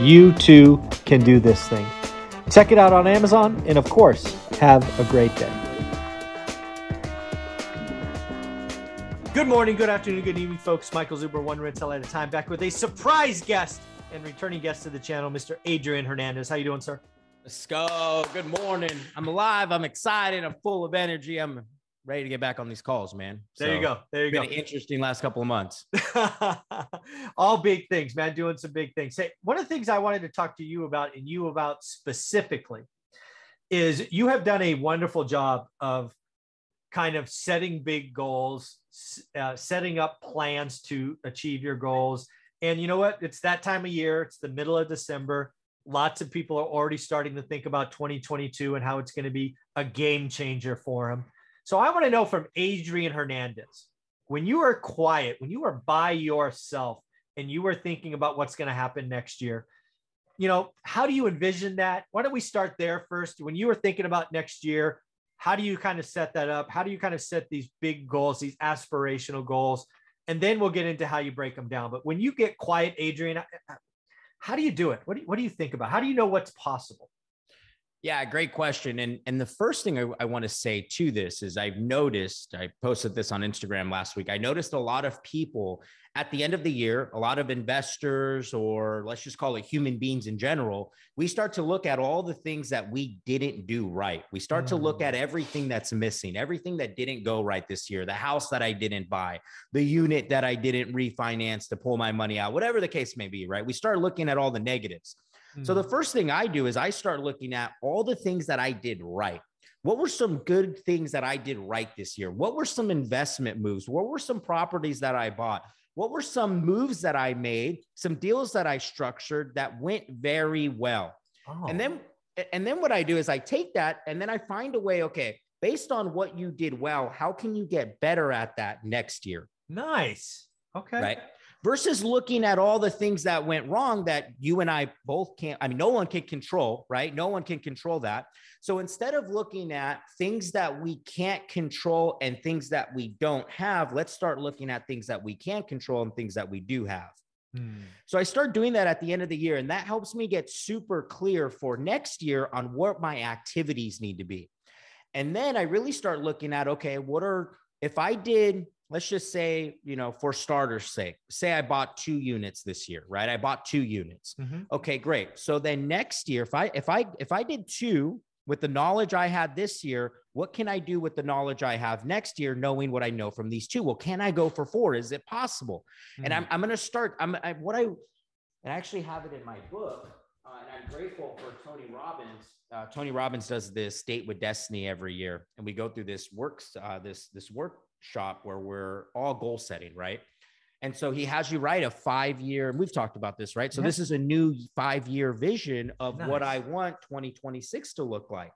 you too can do this thing. Check it out on Amazon, and of course, have a great day. Good morning, good afternoon, good evening, folks. Michael Zuber, one rental at a time, back with a surprise guest and returning guest to the channel, Mr. Adrian Hernandez. How you doing, sir? Let's go. Good morning. I'm alive. I'm excited. I'm full of energy. I'm ready to get back on these calls, man. There you go. There you been go. Interesting last couple of months. All big things, man. Doing some big things. Hey, one of the things I wanted to talk to you about and you about specifically is you have done a wonderful job of kind of setting big goals, uh, setting up plans to achieve your goals. And you know what? It's that time of year. It's the middle of December. Lots of people are already starting to think about 2022 and how it's going to be a game changer for them. So I want to know from Adrian Hernandez when you are quiet, when you are by yourself and you are thinking about what's going to happen next year, you know, how do you envision that? Why don't we start there first? When you were thinking about next year, how do you kind of set that up? How do you kind of set these big goals, these aspirational goals? And then we'll get into how you break them down. But when you get quiet, Adrian, how do you do it? What do you, what do you think about? How do you know what's possible? Yeah, great question. And and the first thing I, I want to say to this is I've noticed, I posted this on Instagram last week. I noticed a lot of people at the end of the year, a lot of investors, or let's just call it human beings in general, we start to look at all the things that we didn't do right. We start mm. to look at mm. everything that's missing, everything that didn't go right this year, the house that I didn't buy, the unit that I didn't refinance to pull my money out, whatever the case may be, right? We start looking at all the negatives. So the mm. first thing I do is I start looking at all the things that I did right. What were some good things that I did right this year? What were some investment moves? What were some properties that I bought? What were some moves that I made? Some deals that I structured that went very well. Oh. And then and then what I do is I take that and then I find a way, okay, based on what you did well, how can you get better at that next year? Nice. Okay. Right versus looking at all the things that went wrong that you and I both can't, I mean, no one can control, right? No one can control that. So instead of looking at things that we can't control and things that we don't have, let's start looking at things that we can control and things that we do have. Hmm. So I start doing that at the end of the year, and that helps me get super clear for next year on what my activities need to be. And then I really start looking at okay, what are, if I did let's just say, you know, for starters' sake, say I bought two units this year, right? I bought two units. Mm-hmm. Okay, great. So then next year, if I if I if I did two with the knowledge I had this year, what can I do with the knowledge I have next year, knowing what I know from these two? Well, can I go for four? Is it possible? Mm-hmm. And I'm I'm going to start. I'm I, what I I actually have it in my book. Uh, and I'm grateful for Tony Robbins. Uh, Tony Robbins does this date with destiny every year, and we go through this works uh, this this work shop where we're all goal setting, right? And so he has you write a five year, and we've talked about this, right? So yeah. this is a new five year vision of nice. what I want 2026 to look like.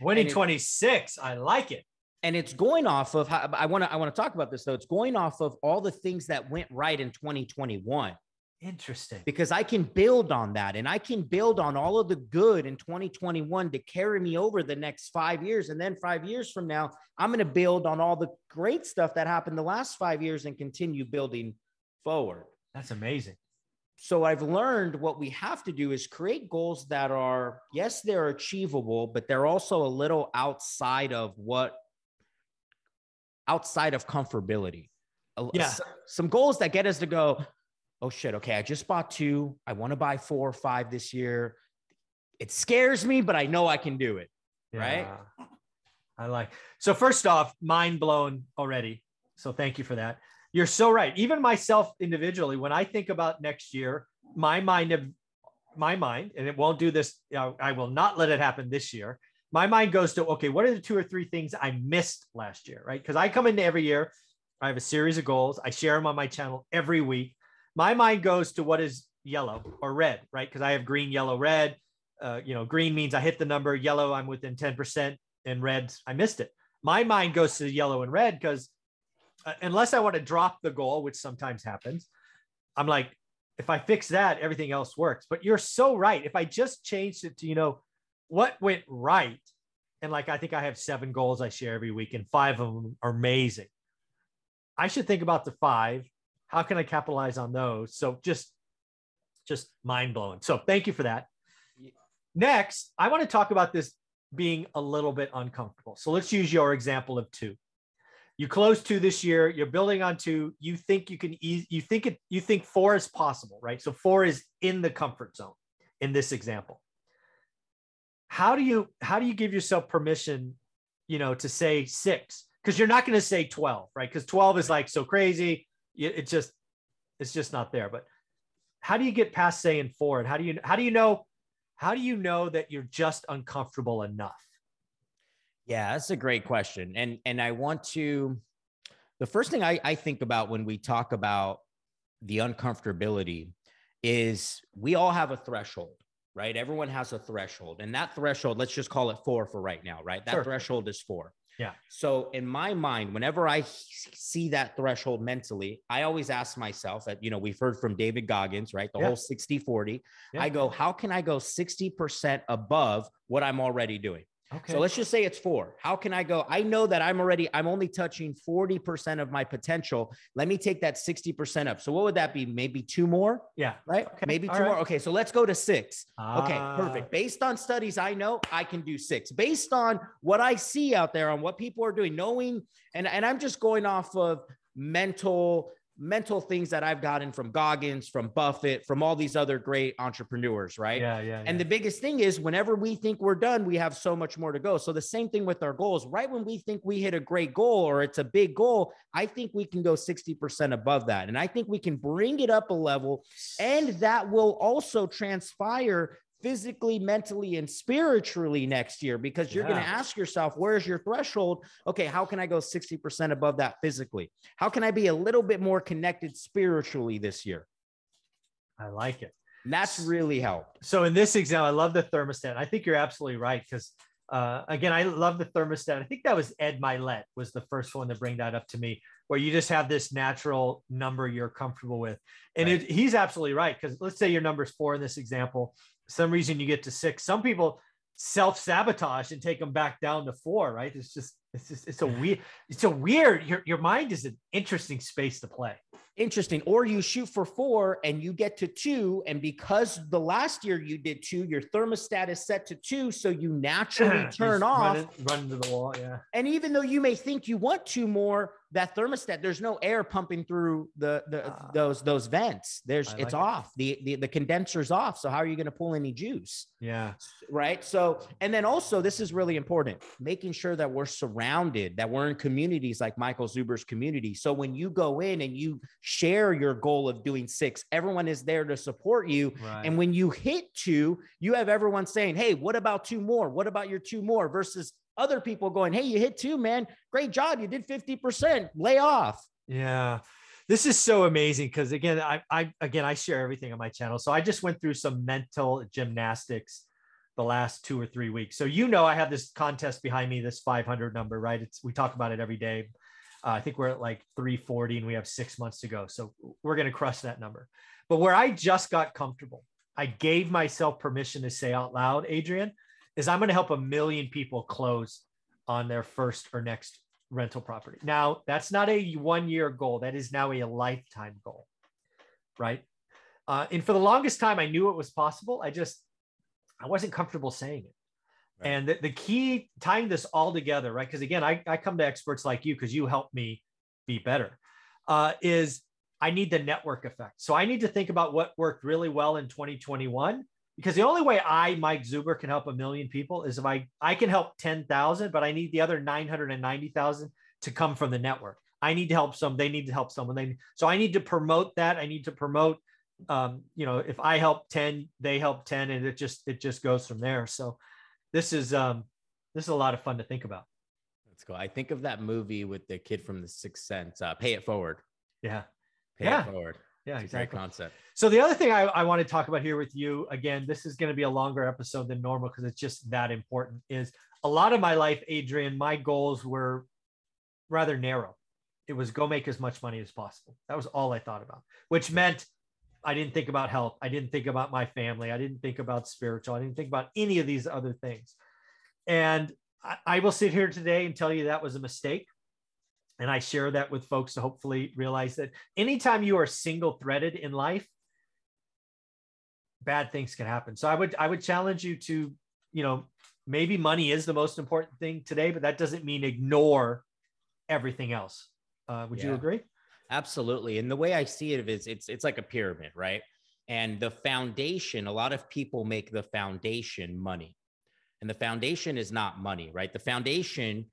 2026, I like it. And it's going off of how I want to I want to talk about this though. It's going off of all the things that went right in 2021. Interesting. Because I can build on that and I can build on all of the good in 2021 to carry me over the next five years. And then five years from now, I'm going to build on all the great stuff that happened the last five years and continue building forward. That's amazing. So I've learned what we have to do is create goals that are, yes, they're achievable, but they're also a little outside of what, outside of comfortability. Yeah. Some goals that get us to go, oh shit, okay, I just bought two. I want to buy four or five this year. It scares me, but I know I can do it. Yeah. Right. I like. So first off, mind blown already. So thank you for that. You're so right. Even myself individually, when I think about next year, my mind of my mind, and it won't do this. I will not let it happen this year. My mind goes to okay, what are the two or three things I missed last year, right? Because I come into every year, I have a series of goals. I share them on my channel every week my mind goes to what is yellow or red, right? Because I have green, yellow, red. uh, you know, green means I hit the number, yellow, I'm within 10%, and red, I missed it. My mind goes to yellow and red because uh, unless I want to drop the goal, which sometimes happens, I'm like, if I fix that, everything else works. But you're so right. If I just changed it to, you know, what went right, and like I think I have seven goals I share every week, and five of them are amazing. I should think about the five. How can I capitalize on those? So just, just mind blowing. So thank you for that. Next, I want to talk about this being a little bit uncomfortable. So let's use your example of two. You close two this year. You're building on two. You think you can ease. You think it. You think four is possible, right? So four is in the comfort zone in this example. How do you how do you give yourself permission, you know, to say six? Because you're not going to say twelve, right? Because twelve is like so crazy. It just it's just not there. But how do you get past saying four? And how do you how do you know how do you know that you're just uncomfortable enough? Yeah, that's a great question. And and I want to the first thing I, I think about when we talk about the uncomfortability is we all have a threshold, right? Everyone has a threshold. And that threshold, let's just call it four for right now, right? That sure. threshold is four. Yeah. So in my mind, whenever I see that threshold mentally, I always ask myself that, you know, we've heard from David Goggins, right? The yeah. whole 60 40. Yeah. I go, how can I go 60% above what I'm already doing? Okay. So let's just say it's four. How can I go? I know that I'm already, I'm only touching 40% of my potential. Let me take that 60% up. So what would that be? Maybe two more? Yeah. Right? Okay. Maybe two All more. Okay. So let's go to six. Okay. Perfect. Ah. Based on studies I know, I can do six. Based on what I see out there on what people are doing, knowing, and, and I'm just going off of mental mental things that I've gotten from Goggins, from Buffett, from all these other great entrepreneurs, right? Yeah, yeah. And yeah. the biggest thing is whenever we think we're done, we have so much more to go. So the same thing with our goals. Right when we think we hit a great goal or it's a big goal, I think we can go 60% above that. And I think we can bring it up a level and that will also transpire physically, mentally, and spiritually next year because you're yeah. going to ask yourself, where's your threshold? Okay, how can I go 60% above that physically? How can I be a little bit more connected spiritually this year? I like it. And that's really helped. So in this example, I love the thermostat. I think you're absolutely right because uh, again, I love the thermostat. I think that was Ed Mylett was the first one to bring that up to me, where you just have this natural number you're comfortable with, and right. it, he's absolutely right because let's say your number is four in this example, some reason you get to six. Some people self sabotage and take them back down to four, right? It's just, it's just, it's a weird, it's a weird, your, your mind is an interesting space to play. Interesting. Or you shoot for four and you get to two. And because the last year you did two, your thermostat is set to two. So you naturally turn off. Run, run into the wall. Yeah. And even though you may think you want two more, that thermostat there's no air pumping through the, the uh, those those vents there's like it's it. off the, the the condenser's off so how are you going to pull any juice yeah right so and then also this is really important making sure that we're surrounded that we're in communities like michael zuber's community so when you go in and you share your goal of doing six everyone is there to support you right. and when you hit two you have everyone saying hey what about two more what about your two more versus other people going, Hey, you hit two, man. Great job. You did 50%. Lay off. Yeah. This is so amazing because again, I, I again I share everything on my channel. So I just went through some mental gymnastics the last two or three weeks. So you know I have this contest behind me, this 500 number, right? It's we talk about it every day. Uh, I think we're at like 340 and we have six months to go. So we're going to crush that number. But where I just got comfortable, I gave myself permission to say out loud, Adrian, is I'm going to help a million people close on their first or next rental property. Now, that's not a one year goal, that is now a lifetime goal, right? Uh, and for the longest time, I knew it was possible. I just, I wasn't comfortable saying it. Right. And the, the key tying this all together, right? Because again, I, I come to experts like you because you help me be better, uh, is I need the network effect. So I need to think about what worked really well in 2021 because the only way I, Mike Zuber, can help a million people is if I I can help ten thousand, but I need the other nine hundred and ninety thousand to come from the network. I need to help some. They need to help someone. They so I need to promote that. I need to promote. Um, you know, if I help ten, they help ten, and it just it just goes from there. So this is um this is a lot of fun to think about. Let's go. I think of that movie with the kid from The Sixth Sense. Uh, Pay it forward. Yeah. Pay yeah. it forward. Yeah, exactly. concept. So the other thing I, I want to talk about here with you, again, this is going to be a longer episode than normal because it's just that important, is a lot of my life, Adrian, my goals were rather narrow. It was go make as much money as possible. That was all I thought about, which meant I didn't think about health. I didn't think about my family. I didn't think about spiritual. I didn't think about any of these other things. And I, I will sit here today and tell you that was a mistake. And I share that with folks to hopefully realize that anytime you are single threaded in life, bad things can happen. So I would I would challenge you to, you know, maybe money is the most important thing today, but that doesn't mean ignore everything else. Uh, would yeah. you agree? Absolutely. And the way I see it is it's it's like a pyramid, right? And the foundation, a lot of people make the foundation money. And the foundation is not money, right? The foundation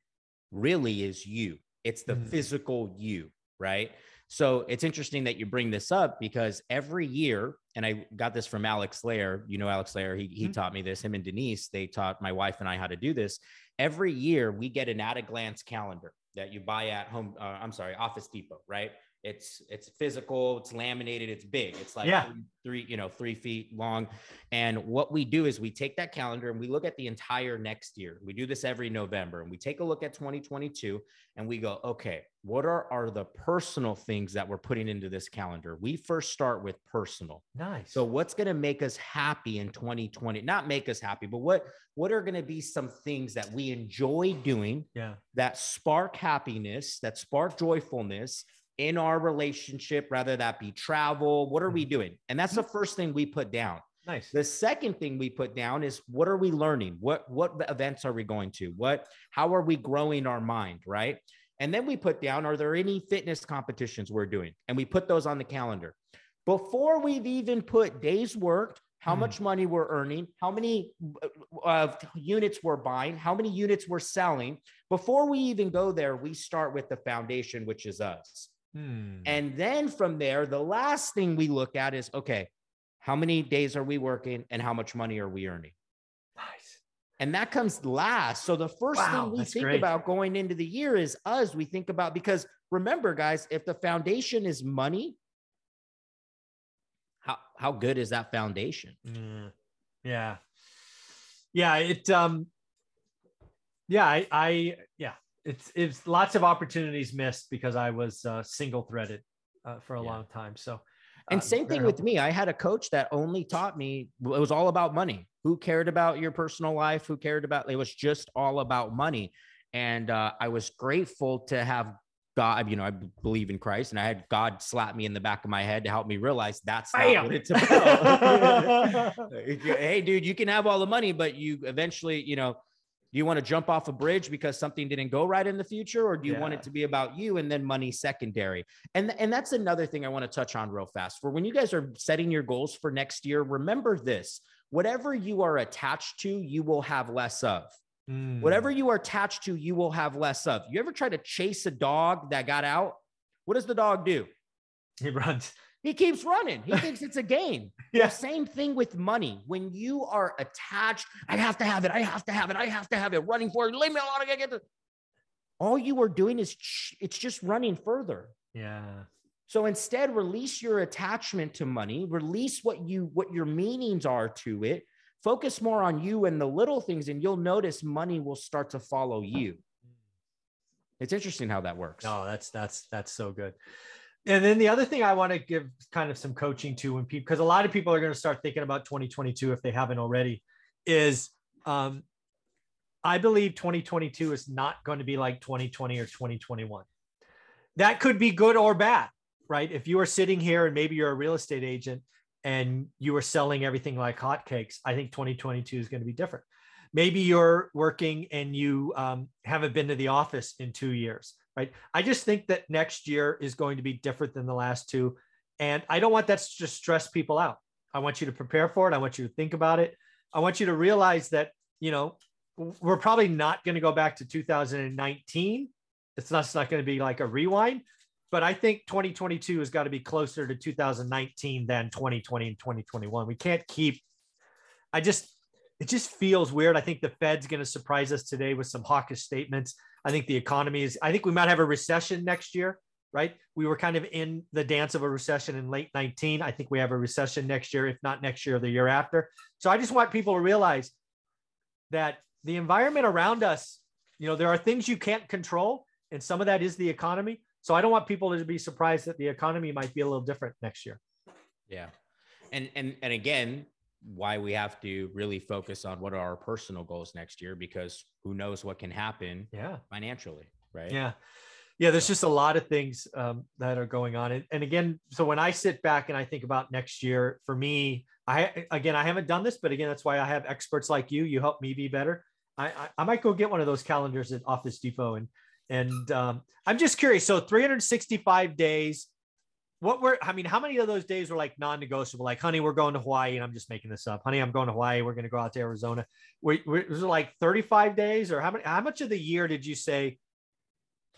really is you. It's the mm. physical you, right? So it's interesting that you bring this up because every year, and I got this from Alex Layer, you know, Alex Layer, he, he mm. taught me this, him and Denise, they taught my wife and I how to do this. Every year we get an at a glance calendar that you buy at home, uh, I'm sorry, Office Depot, right? It's it's physical, it's laminated, it's big. It's like yeah. three, three, you know, three feet long. And what we do is we take that calendar and we look at the entire next year. We do this every November and we take a look at 2022 and we go, okay, what are, are the personal things that we're putting into this calendar? We first start with personal. Nice. So what's going to make us happy in 2020? Not make us happy, but what what are going to be some things that we enjoy doing yeah. that spark happiness, that spark joyfulness in our relationship, rather that be travel. What are we mm-hmm. doing? And that's the first thing we put down. Nice. The second thing we put down is what are we learning? What what events are we going to? What how are we growing our mind, right? And then we put down are there any fitness competitions we're doing? And we put those on the calendar. Before we've even put days worked, how mm. much money we're earning, how many uh, units we're buying, how many units we're selling. Before we even go there, we start with the foundation, which is us. Hmm. And then from there, the last thing we look at is okay, how many days are we working and how much money are we earning? Nice. And that comes last. So the first wow, thing we think great. about going into the year is us. We think about because remember, guys, if the foundation is money, how how good is that foundation? Mm, yeah. Yeah. It um yeah, I, I yeah, it's it's lots of opportunities missed because I was uh, single threaded uh, for a yeah. long time. So, and uh, same thing with me. I had a coach that only taught me it was all about money. Who cared about your personal life? Who cared about it was just all about money. And uh, I was grateful to have God, you know, I believe in Christ, and I had God slap me in the back of my head to help me realize that's not Bam. what it's about. hey, dude, you can have all the money, but you eventually, you know, do you want to jump off a bridge because something didn't go right in the future or do you yeah. want it to be about you and then money secondary? And and that's another thing i want to touch on real fast. For when you guys are setting your goals for next year remember this whatever you are attached to you will have less of. Mm. whatever you are attached to you will have less of. You ever try to chase a dog that got out? What does the dog do? He runs he keeps running. He thinks it's a game. yeah. same thing with money. When you are attached, I have to have it. I have to have it. I have to have it. Running for it. Leave me alone. I get the. All you are doing is ch- it's just running further. Yeah. So instead, release your attachment to money. Release what you what your meanings are to it. Focus more on you and the little things, and you'll notice money will start to follow you. Hmm. It's interesting how that works. Oh, that's that's that's so good. And then the other thing I want to give kind of some coaching to when people, because a lot of people are going to start thinking about 2022 if they haven't already, is um, I believe 2022 is not going to be like 2020 or 2021. That could be good or bad, right? If you are sitting here and maybe you're a real estate agent and you are selling everything like hotcakes, I think 2022 is going to be different. Maybe you're working and you um, haven't been to the office in two years right? I just think that next year is going to be different than the last two. And I don't want that to just stress people out. I want you to prepare for it. I want you to think about it. I want you to realize that, you know, we're probably not going to go back to 2019. It's not, it's not going to be like a rewind, but I think 2022 has got to be closer to 2019 than 2020 and 2021. We can't keep, I just, it just feels weird. I think the Fed's going to surprise us today with some hawkish statements. I think the economy is, I think we might have a recession next year. right? We were kind of in the dance of a recession in late 19. I think we have a recession next year, if not next year, the year after. So I just want people to realize that the environment around us, you know, there are things you can't control, and some of that is the economy. So I don't want people to be surprised that the economy might be a little different next year. Yeah. And and and again, why we have to really focus on what are our personal goals next year because who knows what can happen yeah. financially right? Yeah. Yeah there's just a lot of things um, that are going on. And, and again so when i sit back and i think about next year for me i again i haven't done this but again that's why i have experts like you. You help me be better. I i, I might go get one of those calendars at office depot and and um, i'm just curious. So 365 days what were I mean, how many of those days were like non-negotiable? Like, honey, we're going to Hawaii, and I'm just making this up. Honey, I'm going to Hawaii. We're going to go out to Arizona. Were, was it like 35 days, or how many? How much of the year did you say,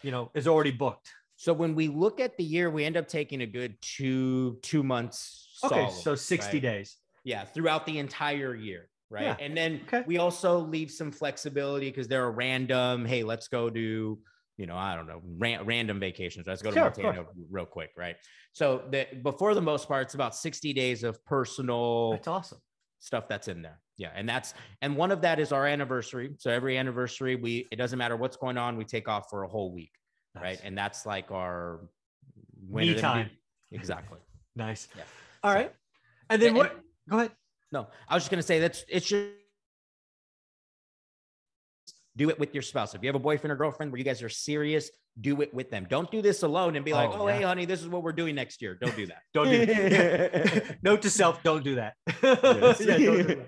you know, is already booked? So when we look at the year, we end up taking a good two two months. Okay, solid, so 60 right? days. Yeah, throughout the entire year, right? Yeah. And then okay. we also leave some flexibility because they're a random. Hey, let's go to you know, I don't know, ran, random vacations. Let's go to sure, Montana real quick, right? So the before the most part, it's about 60 days of personal that's awesome stuff that's in there. Yeah. And that's and one of that is our anniversary. So every anniversary, we it doesn't matter what's going on, we take off for a whole week. Nice. Right. And that's like our me time. Exactly. nice. Yeah. All so, right. And then and, what go ahead. No, I was just gonna say that's it's just do it with your spouse. If you have a boyfriend or girlfriend where you guys are serious, do it with them. Don't do this alone and be like, oh, oh yeah. hey, honey, this is what we're doing next year. Don't do that. don't do that. Note to self, don't do that. yeah, don't do that.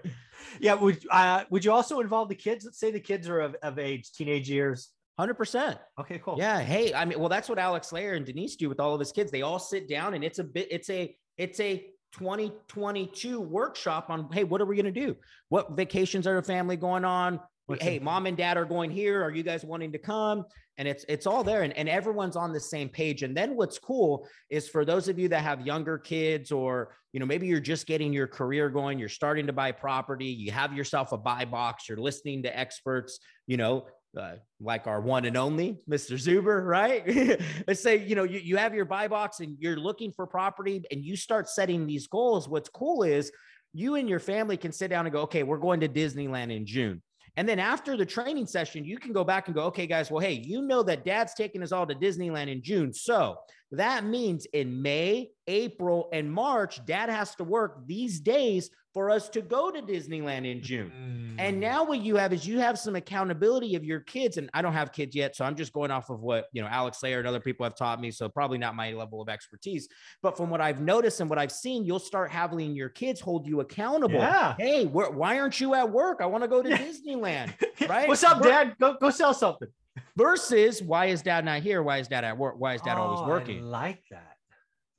yeah, would uh, would you also involve the kids? Let's say the kids are of, of age, teenage years. Hundred percent. Okay, cool. Yeah. Hey, I mean, well, that's what Alex Layer and Denise do with all of his kids. They all sit down and it's a bit, it's a, it's a 2022 workshop on, hey, what are we going to do? What vacations are the family going on? What's hey, mom and dad are going here. Are you guys wanting to come? And it's it's all there, and, and everyone's on the same page. And then what's cool is for those of you that have younger kids, or you know, maybe you're just getting your career going, you're starting to buy property, you have yourself a buy box, you're listening to experts, you know, uh, like our one and only Mr. Zuber, right? Let's say, you know, you, you have your buy box and you're looking for property and you start setting these goals. What's cool is you and your family can sit down and go, okay, we're going to Disneyland in June. And then after the training session, you can go back and go, okay, guys, well, hey, you know that dad's taking us all to Disneyland in June. So that means in May, April, and March, dad has to work these days for us to go to Disneyland in June. Mm. And now what you have is you have some accountability of your kids. And I don't have kids yet, so I'm just going off of what you know Alex Layer and other people have taught me. So probably not my level of expertise. But from what I've noticed and what I've seen, you'll start having your kids hold you accountable. Yeah. Hey, why aren't you at work? I want to go to Disneyland. Right? What's up, Dad? Go go sell something. Versus why is dad not here? Why is dad at work? Why is dad oh, always working? I like that.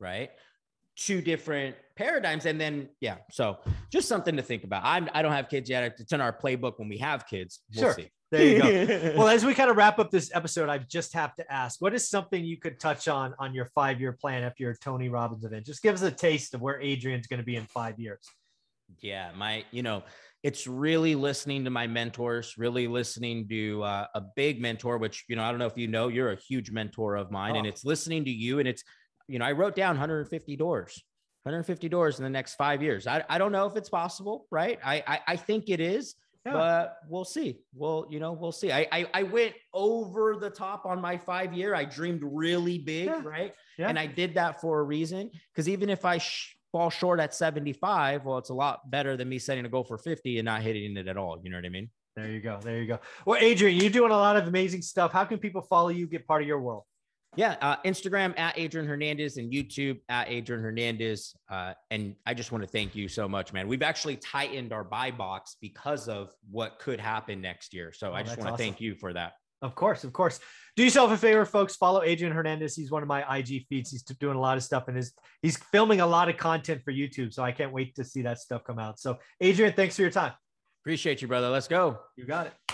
Right two different paradigms and then yeah so just something to think about i'm i don't have kids yet it's in our playbook when we have kids we'll sure see. there you go well as we kind of wrap up this episode i just have to ask what is something you could touch on on your five year plan after your tony robbins event just give us a taste of where adrian's going to be in five years yeah my you know it's really listening to my mentors really listening to uh, a big mentor which you know i don't know if you know you're a huge mentor of mine oh. and it's listening to you and it's you know, I wrote down 150 doors, 150 doors in the next five years. I, I don't know if it's possible, right? I, I, I think it is, yeah. but we'll see. We'll, you know, we'll see. I, I, I, went over the top on my five year. I dreamed really big, yeah. right? Yeah. And I did that for a reason. Because even if I sh- fall short at 75, well, it's a lot better than me setting a goal for 50 and not hitting it at all. You know what I mean? There you go. There you go. Well, Adrian, you're doing a lot of amazing stuff. How can people follow you, get part of your world? Yeah, uh, Instagram at Adrian Hernandez and YouTube at Adrian Hernandez. Uh, and I just want to thank you so much, man. We've actually tightened our buy box because of what could happen next year. So oh, I just want to awesome. thank you for that. Of course, of course. Do yourself a favor, folks. Follow Adrian Hernandez. He's one of my IG feeds. He's doing a lot of stuff and is he's filming a lot of content for YouTube. So I can't wait to see that stuff come out. So Adrian, thanks for your time. Appreciate you, brother. Let's go. You got it.